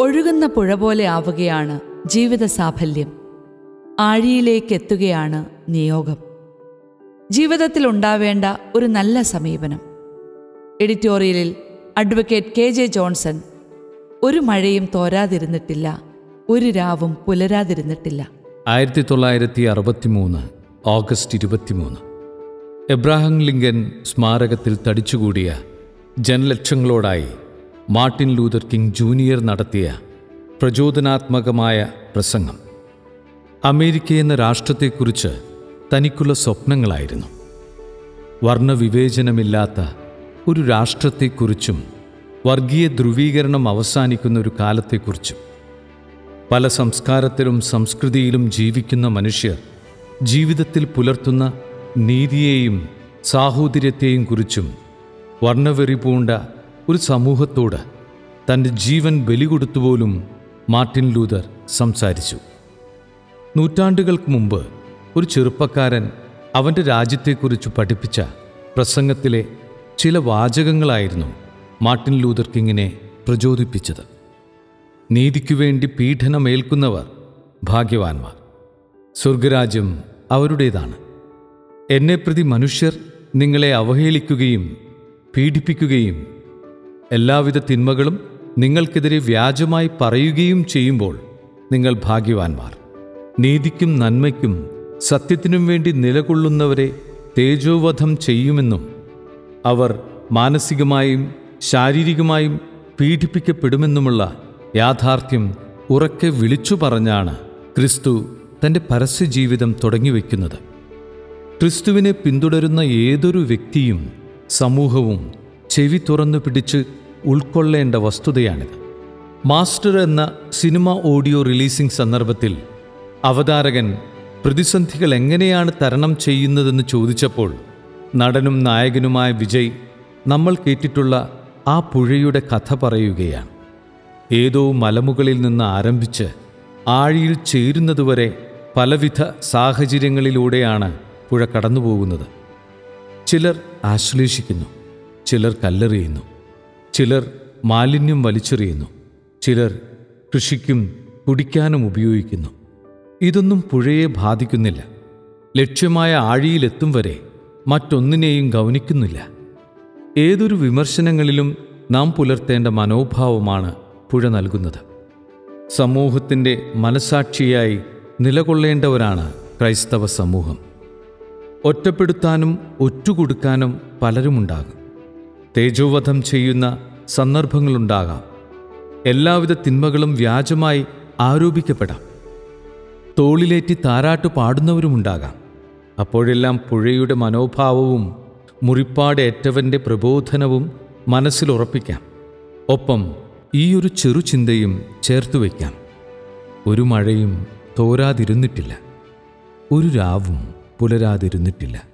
ഒഴുകുന്ന പുഴ പോലെ ആവുകയാണ് ജീവിത സാഫല്യം ആഴിയിലേക്കെത്തുകയാണ് നിയോഗം. ജീവിതത്തിൽ ഉണ്ടാവേണ്ട ഒരു നല്ല സമീപനം. എഡിറ്റോറിയലിൽ അഡ്വക്കേറ്റ് കെ ജെ ജോൺസൺ ഒരു മഴയും തോരാതിരുന്നിട്ടില്ല ഒരു രാവും പുലരാതിരുന്നിട്ടില്ല. ആയിരത്തി തൊള്ളായിരത്തി അറുപത്തി മൂന്ന് ഓഗസ്റ്റ് ഇരുപത്തിമൂന്ന്. എബ്രാഹിം ലിങ്കൻ സ്മാരകത്തിൽ തടിച്ചുകൂടിയ ജനലക്ഷങ്ങളോടായി മാർട്ടിൻ ലൂതർ കിങ് ജൂനിയർ നടത്തിയ പ്രചോദനാത്മകമായ പ്രസംഗം. അമേരിക്ക എന്ന രാഷ്ട്രത്തെക്കുറിച്ച് തനിക്കുള്ള സ്വപ്നങ്ങളായിരുന്നു. വർണവിവേചനമില്ലാത്ത ഒരു രാഷ്ട്രത്തെക്കുറിച്ചും വർഗീയ ധ്രുവീകരണം അവസാനിക്കുന്ന ഒരു കാലത്തെക്കുറിച്ചും. പല സംസ്കാരത്തിലും സംസ്കൃതിയിലും ജീവിക്കുന്ന മനുഷ്യർ ജീവിതത്തിൽ പുലർത്തുന്ന നീതിയെയും സാഹോദര്യത്തെയും കുറിച്ചും വർണവെറി പൂണ്ട ഒരു സമൂഹത്തോട് തന്റെ ജീവൻ ബലി കൊടുത്തുപോലും മാർട്ടിൻ ലൂതർ സംസാരിച്ചു. നൂറ്റാണ്ടുകൾക്ക് മുമ്പ് ഒരു ചെറുപ്പക്കാരൻ അവന്റെ രാജ്യത്തെക്കുറിച്ച് പഠിപ്പിച്ച പ്രസംഗത്തിലെ ചില വാചകങ്ങളായിരുന്നു മാർട്ടിൻ ലൂതർ കിങ്ങിനെ പ്രചോദിപ്പിച്ചത്. നീതിക്കു വേണ്ടി പീഡനമേൽക്കുന്നവർ ഭാഗ്യവാന്മാർ. സ്വർഗരാജ്യം അവരുടേതാണ്. എന്നെ പ്രതി മനുഷ്യർ നിങ്ങളെ അവഹേളിക്കുകയും പീഡിപ്പിക്കുകയും എല്ലാവിധ തിന്മകളും നിങ്ങൾക്കെതിരെ വ്യാജമായി പറയുകയും ചെയ്യുമ്പോൾ നിങ്ങൾ ഭാഗ്യവാന്മാർ. നീതിക്കും നന്മയ്ക്കും സത്യത്തിനും വേണ്ടി നിലകൊള്ളുന്നവരെ തേജോവധം ചെയ്യുമെന്നും അവർ മാനസികമായും ശാരീരികമായും പീഡിപ്പിക്കപ്പെടുമെന്നുമുള്ള യാഥാർത്ഥ്യം ഉറക്കെ വിളിച്ചു പറഞ്ഞാണ് ക്രിസ്തു തന്റെ പരസ്യജീവിതം തുടങ്ങിവെക്കുന്നത്. ക്രിസ്തുവിനെ പിന്തുടരുന്ന ഏതൊരു വ്യക്തിയും സമൂഹവും ചെവി തുറന്നു പിടിച്ച് ഉൾക്കൊള്ളേണ്ട വസ്തുതയാണിത്. മാസ്റ്റർ എന്ന സിനിമ ഓഡിയോ റിലീസിംഗ് സന്ദർഭത്തിൽ അവതാരകൻ പ്രതിസന്ധികൾ എങ്ങനെയാണ് തരണം ചെയ്യുന്നതെന്ന് ചോദിച്ചപ്പോൾ നടനും നായകനുമായ വിജയ് നമ്മൾ കേട്ടിട്ടുള്ള ആ പുഴയുടെ കഥ പറയുകയാണ്. ഏതോ മലമുകളിൽ നിന്ന് ആരംഭിച്ച് ആഴിയിൽ ചേരുന്നതുവരെ പലവിധ സാഹചര്യങ്ങളിലൂടെയാണ് പുഴ കടന്നുപോകുന്നത്. ചിലർ ആശ്ലേഷിക്കുന്നു. ചിലർ കല്ലെറിയുന്നു. ചിലർ മാലിന്യം വലിച്ചെറിയുന്നു. ചിലർ കൃഷിക്കും കുടിക്കാനും ഉപയോഗിക്കുന്നു. ഇതൊന്നും പുഴയെ ബാധിക്കുന്നില്ല. ലക്ഷ്യമായ ആഴിയിലെത്തും വരെ മറ്റൊന്നിനെയും ഗൗനിക്കുന്നില്ല. ഏതൊരു വിമർശനങ്ങളിലും നാം പുലർത്തേണ്ട മനോഭാവമാണ് പുഴ നൽകുന്നത്. സമൂഹത്തിന്റെ മനസാക്ഷിയായി നിലകൊള്ളേണ്ടവരാണ് ക്രൈസ്തവ സമൂഹം. ഒറ്റപ്പെടുത്താനും ഒറ്റുകൊടുക്കാനും പലരുമുണ്ടാകും. തേജോവധം ചെയ്യുന്ന സന്ദർഭങ്ങളുണ്ടാകാം. എല്ലാവിധ തിന്മകളും വ്യാജമായി ആരോപിക്കപ്പെടാം. തോളിലേറ്റി താരാട്ട് പാടുന്നവരുമുണ്ടാകാം. അപ്പോഴെല്ലാം പുഴയുടെ മനോഭാവവും മുറിപ്പാടേറ്റവന്റെ പ്രബോധനവും മനസ്സിലുറപ്പിക്കാം ഒപ്പം ഈയൊരു ചെറുചിന്തയും ചേർത്തു വയ്ക്കാം. ഒരു മഴയും തോരാതിരുന്നിട്ടില്ല. ഒരു രാവും പുലരാതിരുന്നിട്ടില്ല.